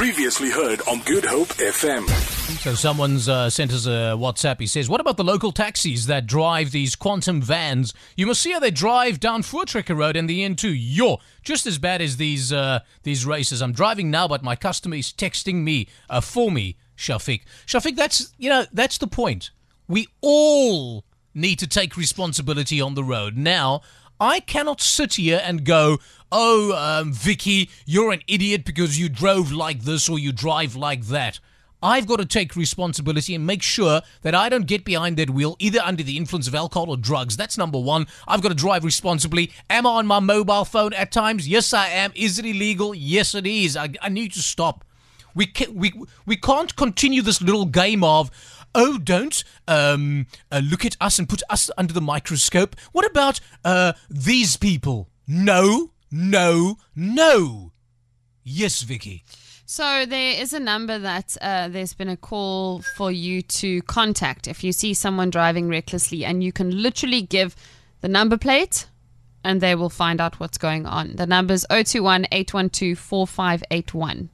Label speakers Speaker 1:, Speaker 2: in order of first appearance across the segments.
Speaker 1: Previously heard on Good Hope FM.
Speaker 2: So someone's uh, sent us a WhatsApp. He says, "What about the local taxis that drive these quantum vans? You must see how they drive down Voortrekker Road and the N2. Yo, just as bad as these uh, these races. I'm driving now, but my customer is texting me uh, for me, Shafiq. Shafiq, that's you know that's the point. We all need to take responsibility on the road. Now, I cannot sit here and go, oh, um, Vicky, you're an idiot because you drove like this or you drive like that. I've got to take responsibility and make sure that I don't get behind that wheel either under the influence of alcohol or drugs. That's number one. I've got to drive responsibly. Am I on my mobile phone at times? Yes, I am. Is it illegal? Yes, it is. I, I need to stop. We, can, we, we can't continue this little game of, oh, don't um, uh, look at us and put us under the microscope. What about uh, these people? No, no, no. Yes, Vicky.
Speaker 3: So there is a number that uh, there's been a call for you to contact if you see someone driving recklessly, and you can literally give the number plate, and they will find out what's going on. The number is 021 812 4581.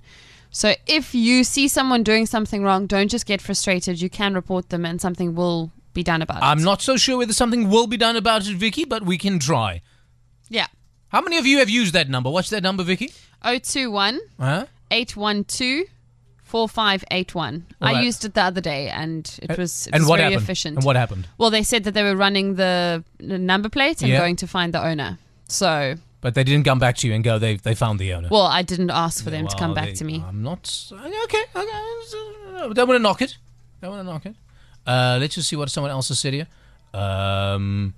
Speaker 3: So if you see someone doing something wrong, don't just get frustrated. You can report them, and something will be done about it.
Speaker 2: I'm not so sure whether something will be done about it, Vicky, but we can try.
Speaker 3: Yeah.
Speaker 2: How many of you have used that number? What's that number, Vicky?
Speaker 3: 021
Speaker 2: Huh?
Speaker 3: 812 4581.
Speaker 2: Well,
Speaker 3: I used it the other day and it was, it
Speaker 2: and
Speaker 3: was
Speaker 2: what
Speaker 3: very
Speaker 2: happened?
Speaker 3: efficient.
Speaker 2: And what happened?
Speaker 3: Well, they said that they were running the, the number plate and
Speaker 2: Yeah.
Speaker 3: going to find the owner. So,
Speaker 2: But they didn't come back to you and go, they, they found the owner.
Speaker 3: well, I didn't ask for them to come back to me.
Speaker 2: I'm not. Okay, okay. Don't want to knock it. Don't want to knock it. Uh, let's just see what someone else has said here. Um,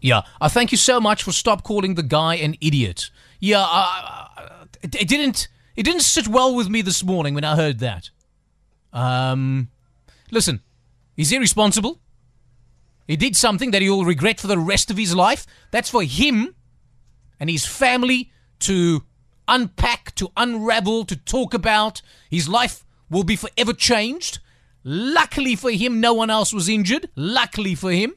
Speaker 2: yeah, I thank you so much for stop calling the guy an idiot. Yeah, I, I, it, it didn't. It didn't sit well with me this morning when I heard that. Um, listen, he's irresponsible. He did something that he'll regret for the rest of his life. That's for him and his family to unpack, to unravel, to talk about. His life will be forever changed. Luckily for him, no one else was injured. Luckily for him.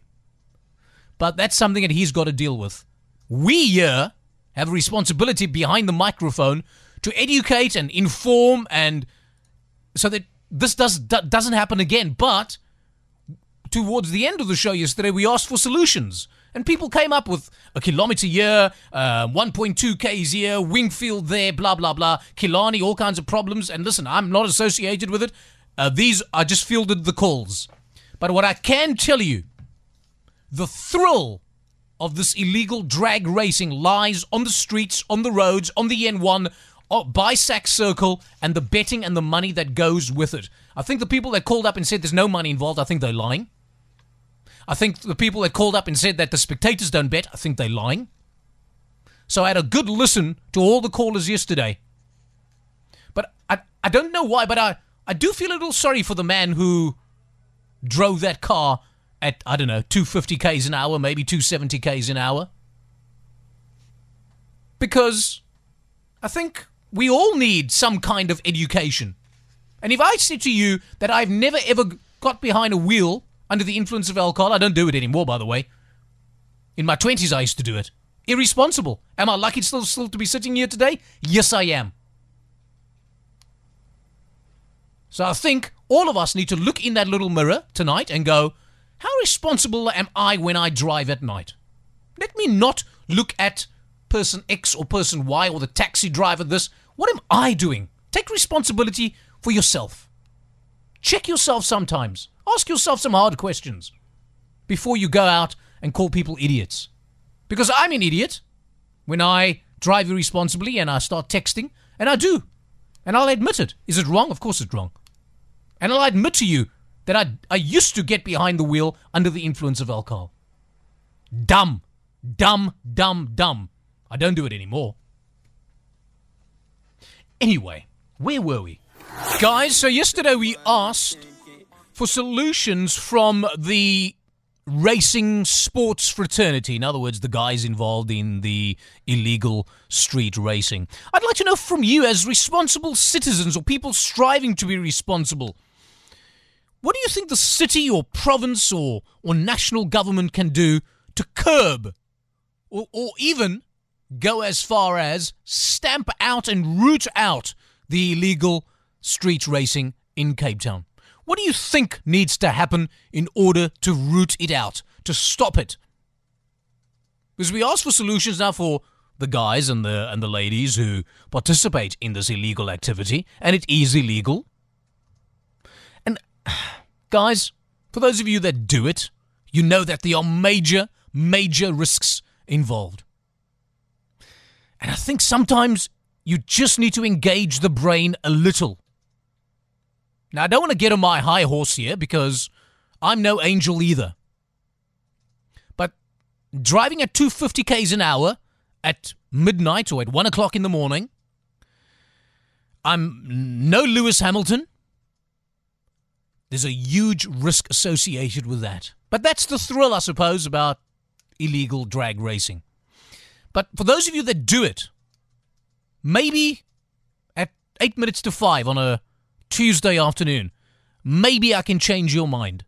Speaker 2: But that's something that he's got to deal with. We here have a responsibility behind the microphone to educate and inform and so that this does, doesn't happen again. But towards the end of the show yesterday, we asked for solutions. And people came up with a kilometre here, uh, 1.2 Ks here, Wingfield there, blah, blah, blah, Killarney, all kinds of problems. And listen, I'm not associated with it. Uh, these, I just fielded the calls. But what I can tell you, the thrill of this illegal drag racing lies on the streets, on the roads, on the N1, uh, by Sack Circle, and the betting and the money that goes with it. I think the people that called up and said there's no money involved, I think they're lying. I think the people that called up and said that the spectators don't bet, I think they're lying. So I had a good listen to all the callers yesterday. But I, I don't know why, but I, I do feel a little sorry for the man who drove that car at, I don't know, 250 Ks an hour, maybe 270 Ks an hour. Because I think we all need some kind of education. And if I said to you that I've never ever got behind a wheel under the influence of alcohol, I don't do it anymore, by the way. In my 20s, I used to do it. Irresponsible. Am I lucky still, still to be sitting here today? Yes, I am. So I think all of us need to look in that little mirror tonight and go, how responsible am I when I drive at night? Let me not look at person X or person Y or the taxi driver this. What am I doing? Take responsibility for yourself. Check yourself sometimes. Ask yourself some hard questions before you go out and call people idiots. Because I'm an idiot when I drive irresponsibly and I start texting, and I do. And I'll admit it. Is it wrong? Of course it's wrong. And I'll admit to you that I, I used to get behind the wheel under the influence of alcohol. Dumb. Dumb, dumb, dumb. I don't do it anymore. Anyway, where were we? Guys, so yesterday we asked for solutions from the racing sports fraternity. In other words, the guys involved in the illegal street racing. I'd like to know from you, as responsible citizens or people striving to be responsible, what do you think the city or province or, or national government can do to curb or, or even go as far as stamp out and root out the illegal street racing in Cape Town. What do you think needs to happen in order to root it out, to stop it? Because we ask for solutions now for the guys and the and the ladies who participate in this illegal activity, and it is illegal. And guys, for those of you that do it, you know that there are major, major risks involved. And I think sometimes you just need to engage the brain a little. Now, I don't want to get on my high horse here because I'm no angel either. But driving at 250 k's an hour at midnight or at 1 o'clock in the morning, I'm no Lewis Hamilton. There's a huge risk associated with that. But that's the thrill, I suppose, about illegal drag racing. But for those of you that do it, maybe at eight minutes to five on a Tuesday afternoon, maybe I can change your mind.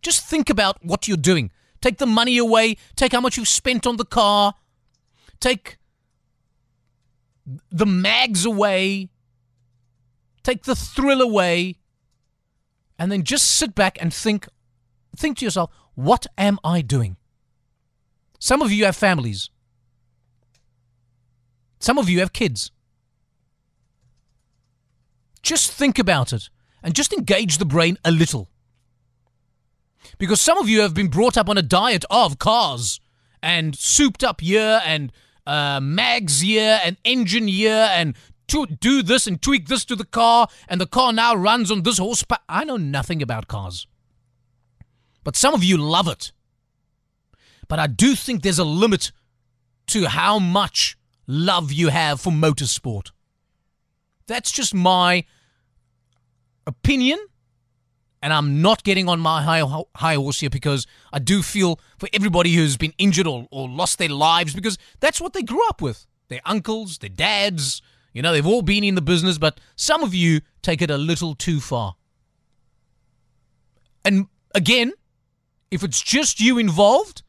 Speaker 2: Just think about what you're doing. Take the money away, take how much you've spent on the car, take the mags away, take the thrill away, and then just sit back and think think to yourself, what am I doing? Some of you have families. Some of you have kids. Just think about it and just engage the brain a little. Because some of you have been brought up on a diet of cars and souped up year and uh, mags year and engine year and to do this and tweak this to the car and the car now runs on this horsepower. I know nothing about cars. But some of you love it. But I do think there's a limit to how much love you have for motorsport. That's just my opinion. And I'm not getting on my high, high horse here because I do feel for everybody who's been injured or, or lost their lives because that's what they grew up with. Their uncles, their dads, you know, they've all been in the business, but some of you take it a little too far. And again, if it's just you involved,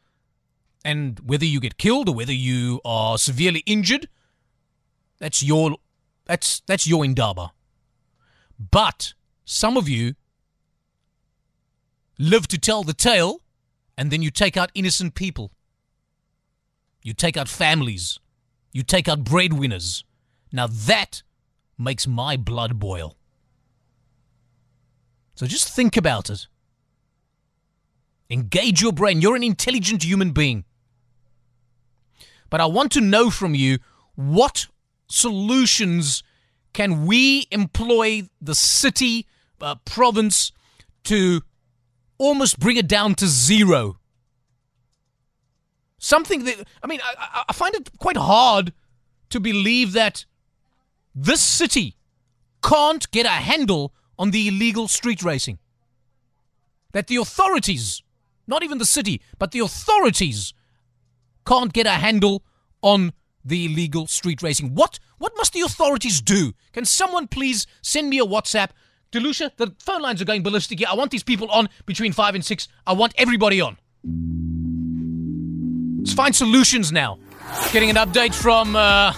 Speaker 2: and whether you get killed or whether you are severely injured, that's your that's that's your indaba. But some of you live to tell the tale, and then you take out innocent people. You take out families. You take out breadwinners. Now that makes my blood boil. So just think about it. Engage your brain. You're an intelligent human being. But I want to know from you what solutions can we employ the city, uh, province to almost bring it down to zero? Something that, I mean, I, I find it quite hard to believe that this city can't get a handle on the illegal street racing. That the authorities, not even the city, but the authorities can't get a handle on the illegal street racing. What what must the authorities do? Can someone please send me a WhatsApp? Delucia, the phone lines are going ballistic here. I want these people on between five and six. I want everybody on. Let's find solutions now. Getting an update from uh,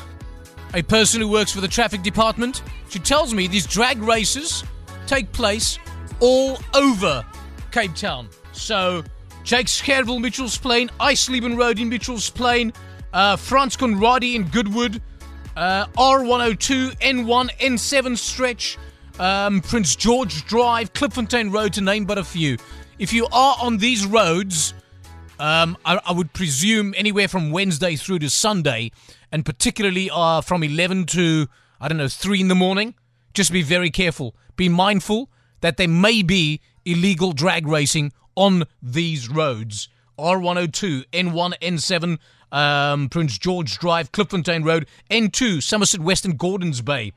Speaker 2: a person who works for the traffic department. She tells me these drag races take place all over Cape Town. So Jakes Gerwel, Mitchell's Plain, Eisleben Road in Mitchell's Plain, uh, Frans Conradie in Goodwood, uh, R102, N1, N7 stretch, um, Prince George Drive, Klipfontein Road, to name but a few. If you are on these roads, um, I, I, would presume anywhere from Wednesday through to Sunday, and particularly uh, from 11 to, I don't know, 3 in the morning, just be very careful. Be mindful that there may be illegal drag racing on these roads. R102, N1, N7, um, Prince George Drive, Klipfontein Road, N2, Somerset West and Gordons Bay,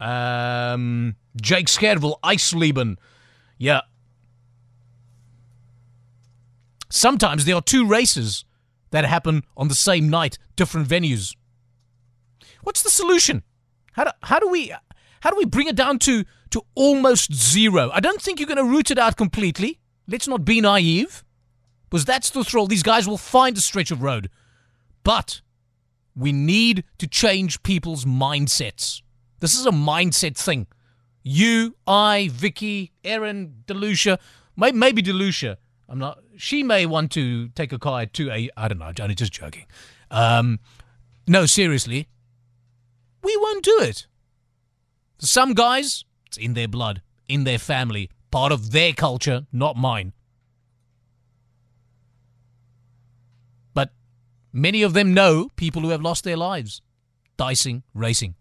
Speaker 2: um, Jakes Gerwel, Eisleben. Yeah. Sometimes there are two races that happen on the same night, different venues. What's the solution? How do, how do we how do we bring it down to to almost zero? I don't think you're going to root it out completely. Let's not be naive, because that's the thrill. These guys will find a stretch of road. But we need to change people's mindsets. This is a mindset thing. You, I, Vicky, Erin, Delucia, may, maybe Delucia. I'm not. She may want to take a car to a. I don't know. I'm just joking. Um, no, seriously, we won't do it. Some guys, it's in their blood, in their family, part of their culture, not mine. But many of them know people who have lost their lives dicing, racing.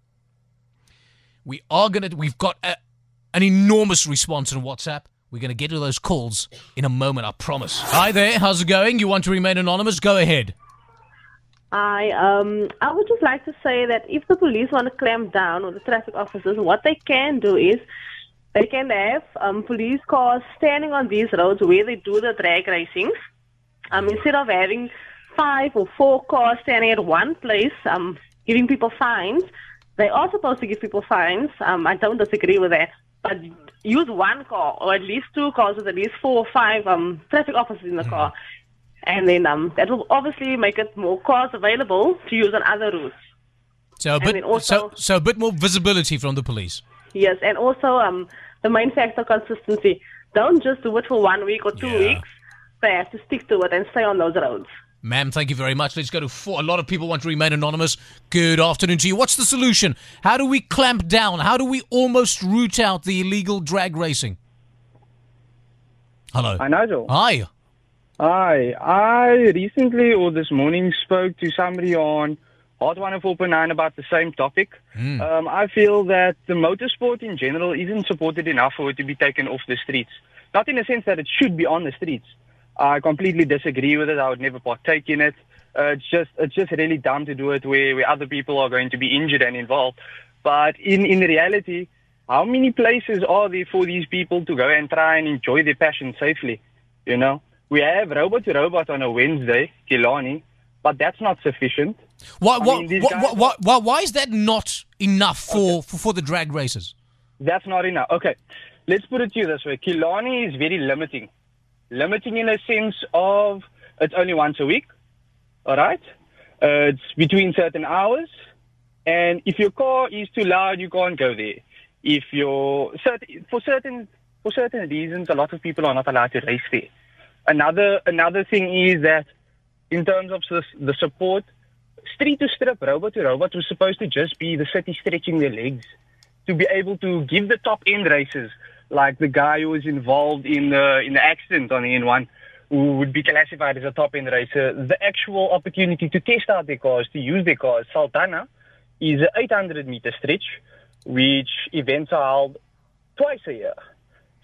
Speaker 2: We are going to, we've got a, an enormous response on WhatsApp. We're going to get to those calls in a moment, I promise. Hi there, how's it going? You want to remain anonymous? Go ahead.
Speaker 4: I um I would just like to say that if the police want to clamp down on the traffic officers, what they can do is they can have um, police cars standing on these roads where they do the drag racing. Um, instead of having five or four cars standing at one place, um, giving people fines, they are supposed to give people fines. Um, I don't disagree with that. But use one car or at least two cars with at least four or five um, traffic officers in the car. And then um, that will obviously make it more cars available to use on other routes.
Speaker 2: So a bit,
Speaker 4: also-
Speaker 2: so, so a bit more visibility from the police.
Speaker 4: Yes, and also um, the main factor consistency. Don't just do it for one week or two
Speaker 2: Yeah.
Speaker 4: weeks. They have to stick to it and stay on those roads.
Speaker 2: Ma'am, thank you very much. Let's go to four. A lot of people want to remain anonymous. Good afternoon to you. What's the solution? How do we clamp down? How do we almost root out the illegal drag racing? Hello.
Speaker 5: Hi, Nigel.
Speaker 2: Hi.
Speaker 5: Hi. I recently or this morning spoke to somebody on Hot 104.9 about the same topic. Um, I feel that the motorsport in general isn't supported enough for it to be taken off the streets. Not in the sense that it should be on the streets. I completely disagree with it. I would never partake in it. Uh, it's just it's just really dumb to do it where, where other people are going to be injured and involved. But in, in reality, how many places are there for these people to go and try and enjoy their passion safely? You know, we have robot to robot on a Wednesday, Killarney, but that's not sufficient.
Speaker 2: Why,
Speaker 5: I
Speaker 2: why,
Speaker 5: mean,
Speaker 2: why, why, why, why, is that not enough for, for, for the drag races?
Speaker 5: That's not enough. Okay, let's put it to you this way. Killarney is very limiting. Limiting in a sense of it's only once a week, all right? Uh, it's between certain hours. And if your car is too loud, you can't go there. If you're certain, for certain for certain reasons, a lot of people are not allowed to race there. Another another thing is that in terms of the, the support, street to strip, robot to robot was supposed to just be the city stretching their legs to be able to give the top end races, like the guy who was involved in the in the accident on the N1, who would be classified as a top end racer, the actual opportunity to test out their cars, to use their cars. Sultana is an 800 meter stretch, which events are held twice a year.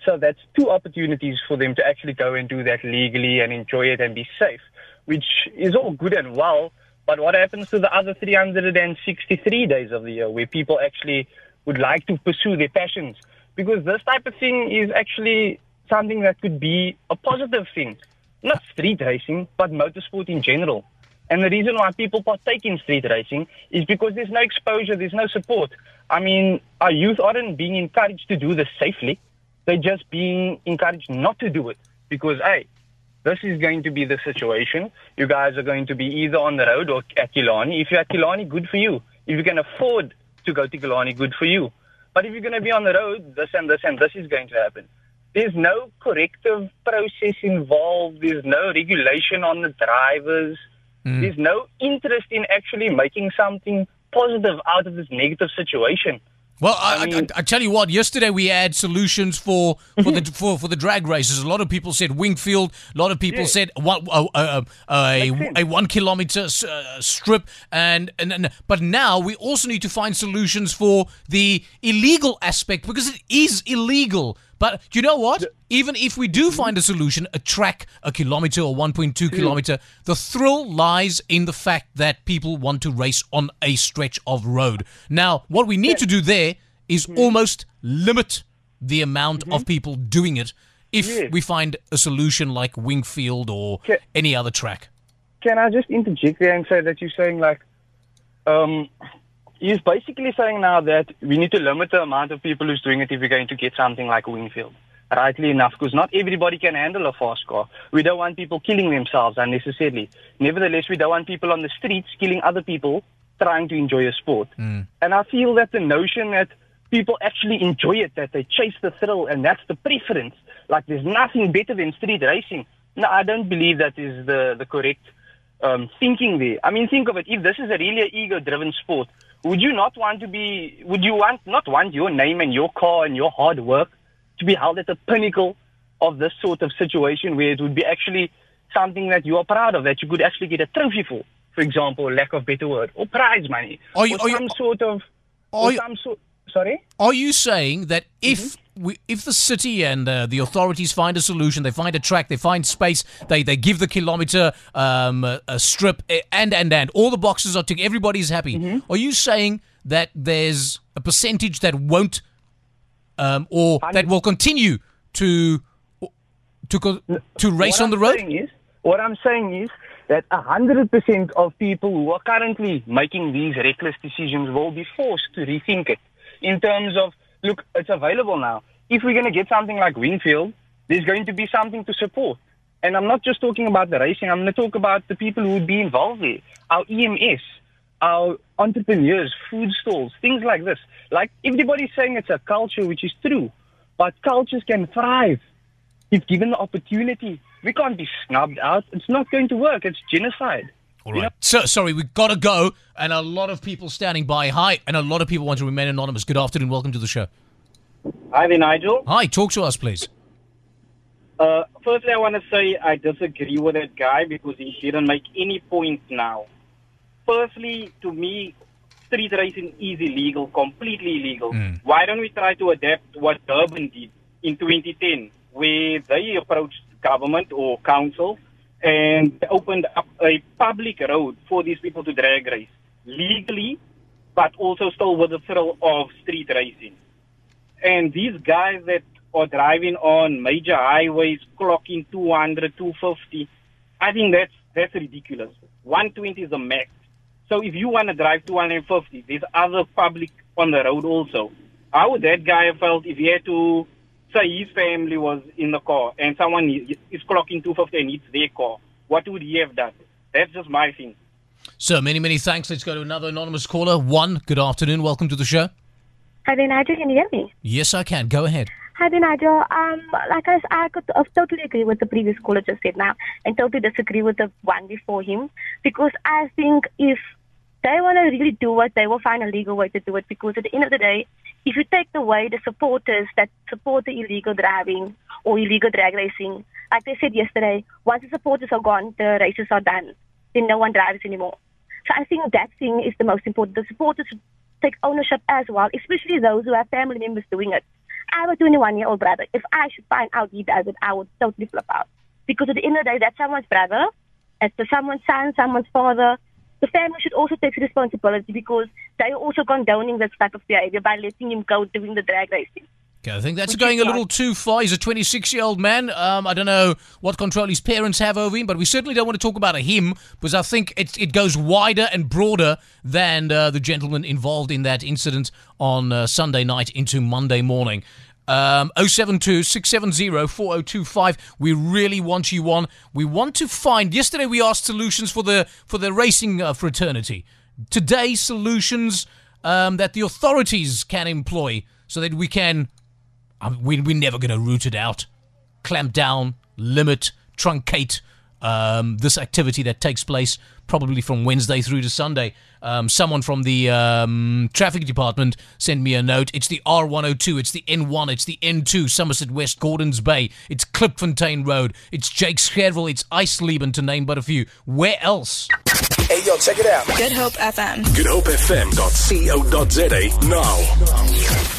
Speaker 5: So that's two opportunities for them to actually go and do that legally and enjoy it and be safe, which is all good and well. But what happens to the other 363 days of the year where people actually would like to pursue their passions? Because this type of thing is actually something that could be a positive thing. Not street racing, but motorsport in general. And the reason why people partake in street racing is because there's no exposure, there's no support. I mean, our youth aren't being encouraged to do this safely. They're just being encouraged not to do it because, hey, this is going to be the situation. You guys are going to be either on the road or at Killarney. If you're at Killarney, good for you. If you can afford to go to Killarney, good for you. But if you're going to be on the road, this and this and this is going to happen. There's no corrective process involved. There's no regulation on the drivers. Hmm. There's no interest in actually making something positive out of this negative situation.
Speaker 2: Well, I, I,
Speaker 5: I mean-
Speaker 2: I, tell you what. Yesterday we had solutions for for the for, for the drag races. A lot of people said Wingfield. A lot of people
Speaker 5: Yeah.
Speaker 2: said one, uh, uh, a, a one kilometer uh, strip. And, and and but now we also need to find solutions for the illegal aspect because it is illegal. But do you know what? Even if we do find a solution, a track, a kilometer or 1.2 hmm. kilometer, the thrill lies in the fact that people want to race on a stretch of road. Now, what we need to do there is hmm. almost limit the amount of hmm. people doing it if
Speaker 5: Yes.
Speaker 2: we find a solution like Wingfield or
Speaker 5: Okay.
Speaker 2: any other track.
Speaker 5: Can I just interject there and say that you're saying like, um, he's basically saying now that we need to limit the amount of people who's doing it if we're going to get something like Wingfield. Rightly enough, because not everybody can handle a fast car. We don't want people killing themselves unnecessarily. Nevertheless, we don't want people on the streets killing other people trying to enjoy a sport. And I feel that the notion that people actually enjoy it, that they chase the thrill, and that's the preference. Like there's nothing better than street racing. No, I don't believe that is the, the correct um, thinking there. I mean, think of it. If this is a really ego-driven sport, would you not want to be? Would you want not want your name and your car and your hard work to be held at the pinnacle of this sort of situation, where it would be actually something that you are proud of, that you could actually get a trophy for, for example, lack of better word, or prize money,
Speaker 2: you-
Speaker 5: or
Speaker 2: are you-
Speaker 5: some sort of, or
Speaker 2: you-
Speaker 5: some sort. Sorry.
Speaker 2: Are you saying that if mm-hmm. We, if the city and uh, the authorities find a solution, they find a track, they find space, they, they give the kilometer um, a, a strip, eh, and and and all the boxes are ticked, everybody's happy. Are you saying that there's a percentage that won't um, or that will continue to to co- to race
Speaker 5: what
Speaker 2: on the road?
Speaker 5: Is, what I'm saying is that 100% of people who are currently making these reckless decisions will be forced to rethink it in terms of, look, it's available now. If we're going to get something like Wingfield, there's going to be something to support. And I'm not just talking about the racing, I'm going to talk about the people who would be involved there, our EMS, our entrepreneurs, food stalls, things like this. Like everybody's saying it's a culture, which is true, but cultures can thrive if given the opportunity. We can't be snubbed out. It's not going to work. It's genocide.
Speaker 2: All right. So, sorry, we've got to go, and a lot of people standing by. Hi, and a lot of people want to remain anonymous. Good afternoon. Welcome to the show.
Speaker 6: Hi there, Nigel.
Speaker 2: Hi, talk to us, please.
Speaker 6: Uh, firstly, I want to say I disagree with that guy because he didn't make any points now. Firstly, to me, street racing is illegal, completely illegal. Why don't we try to adapt what Durban did in 2010, where they approached government or council and opened up a public road for these people to drag race legally, but also still with the thrill of street racing. And these guys that are driving on major highways, clocking 200, 250, I think that's that's ridiculous. 120 is the max. So if you want to drive 250, there's other public on the road also. How would that guy felt if he had to say his family was in the car and someone is is clocking 250 and it's their car? What would he have done? That's just my thing.
Speaker 2: So many, many thanks. Let's go to another anonymous caller. One, good afternoon. Welcome to the show.
Speaker 7: Hi there, Nigel. Can you hear me?
Speaker 2: Yes, I can. Go ahead.
Speaker 7: Hi there, Nigel. Um, like I, I could I totally agree with the previous caller just said now, and totally disagree with the one before him, because I think if they want to really do it, they will find a legal way to do it. Because at the end of the day, if you take away the supporters that support the illegal driving or illegal drag racing, like they said yesterday, once the supporters are gone, the races are done. Then no one drives anymore. So I think that thing is the most important. The supporters take ownership as well, especially those who have family members doing it. I have a 21 year old brother. If I should find out he does it, I would totally flip out. Because at the end of the day, that's someone's brother, it's someone's son, someone's father. The family should also take responsibility because they are also condoning this type of behavior by letting him go doing the drag racing.
Speaker 2: Okay, I think that's
Speaker 7: Which
Speaker 2: going a little
Speaker 7: right.
Speaker 2: too far. He's a 26 year old man. Um, I don't know what control his parents have over him, but we certainly don't want to talk about a him because I think it, it goes wider and broader than uh, the gentleman involved in that incident on uh, Sunday night into Monday morning. Um, 072 670 4025. We really want you on. We want to find. Yesterday we asked solutions for the for the racing uh, fraternity. Today, solutions um, that the authorities can employ so that we can I mean, we, we're never going to root it out, clamp down, limit, truncate um, this activity that takes place probably from Wednesday through to Sunday. Um, someone from the um, traffic department sent me a note. It's the R102, it's the N1, it's the N2, Somerset West, Gordons Bay, it's Klipfontein Road, it's Jakes Gerwel, it's Eisleben, to name but a few. Where else?
Speaker 1: Hey, yo, check it out.
Speaker 8: Good Hope FM. Good Hope FM. Co.
Speaker 1: GoodHopeFM.co.za now.